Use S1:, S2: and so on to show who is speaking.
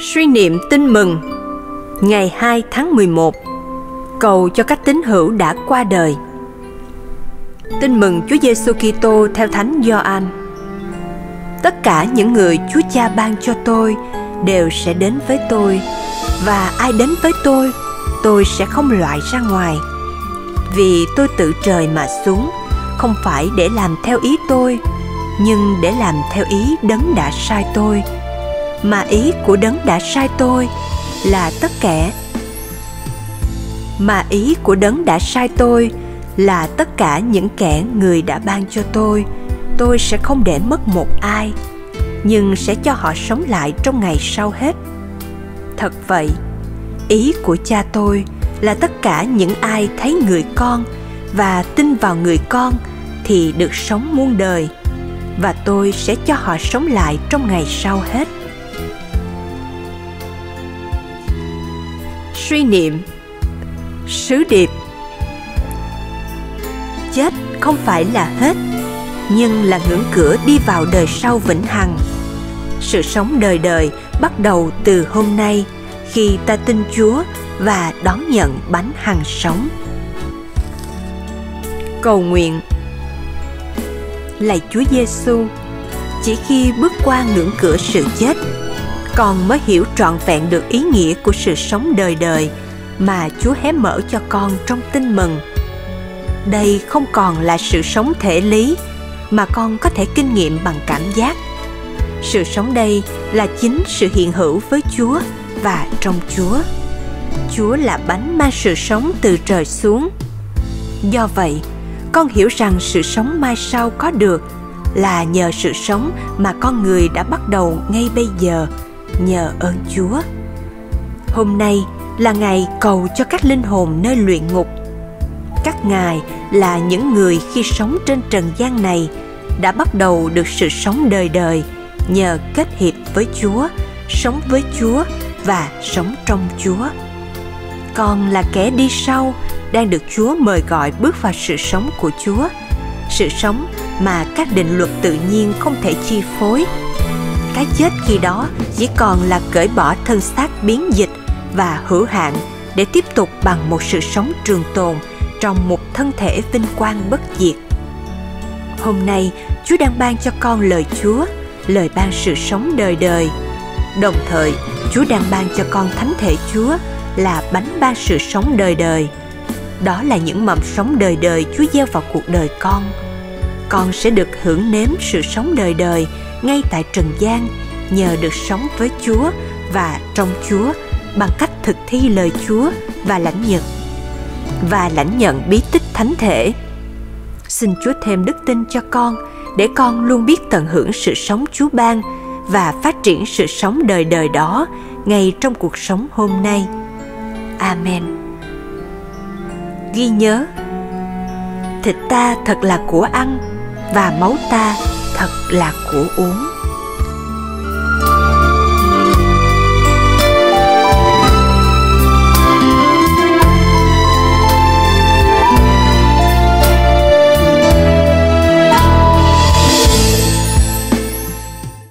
S1: Suy niệm tin mừng Ngày 2 tháng 11 Cầu cho các tín hữu đã qua đời Tin mừng Chúa Giêsu Kitô theo Thánh Gioan. Tất cả những người Chúa Cha ban cho tôi đều sẽ đến với tôi và ai đến với tôi, tôi sẽ không loại ra ngoài. Vì tôi tự trời mà xuống, không phải để làm theo ý tôi, nhưng để làm theo ý đấng đã sai tôi mà ý của đấng đã sai tôi là tất cả. Mà ý của đấng đã sai tôi là tất cả những kẻ người đã ban cho tôi. Tôi sẽ không để mất một ai, nhưng sẽ cho họ sống lại trong ngày sau hết. Thật vậy, ý của cha tôi là tất cả những ai thấy người con và tin vào người con thì được sống muôn đời, và tôi sẽ cho họ sống lại trong ngày sau hết. Suy niệm. Sứ điệp. Chết không phải là hết, nhưng là ngưỡng cửa đi vào đời sau vĩnh hằng. Sự sống đời đời bắt đầu từ hôm nay, khi ta tin chúa và đón nhận bánh hằng sống. Cầu nguyện. Lạy chúa giêsu chỉ khi bước qua ngưỡng cửa sự chết con mới hiểu trọn vẹn được ý nghĩa của sự sống đời đời mà Chúa hé mở cho con trong tin mừng. Đây không còn là sự sống thể lý mà con có thể kinh nghiệm bằng cảm giác. Sự sống đây là chính sự hiện hữu với Chúa và trong Chúa. Chúa là bánh mang sự sống từ trời xuống. Do vậy, con hiểu rằng sự sống mai sau có được là nhờ sự sống mà con người đã bắt đầu ngay bây giờ nhờ ơn Chúa. Hôm nay là ngày cầu cho các linh hồn nơi luyện ngục. Các ngài là những người khi sống trên trần gian này đã bắt đầu được sự sống đời đời nhờ kết hiệp với Chúa, sống với Chúa và sống trong Chúa. Con là kẻ đi sau đang được Chúa mời gọi bước vào sự sống của Chúa, sự sống mà các định luật tự nhiên không thể chi phối cái chết khi đó chỉ còn là cởi bỏ thân xác biến dịch và hữu hạn để tiếp tục bằng một sự sống trường tồn trong một thân thể vinh quang bất diệt. Hôm nay, Chúa đang ban cho con lời Chúa, lời ban sự sống đời đời. Đồng thời, Chúa đang ban cho con thánh thể Chúa là bánh ban sự sống đời đời. Đó là những mầm sống đời đời Chúa gieo vào cuộc đời con. Con sẽ được hưởng nếm sự sống đời đời ngay tại trần gian nhờ được sống với Chúa và trong Chúa bằng cách thực thi lời Chúa và lãnh nhận và lãnh nhận bí tích thánh thể. Xin Chúa thêm đức tin cho con để con luôn biết tận hưởng sự sống Chúa ban và phát triển sự sống đời đời đó ngay trong cuộc sống hôm nay. Amen. Ghi nhớ, thịt ta thật là của ăn và máu ta thật là của uống.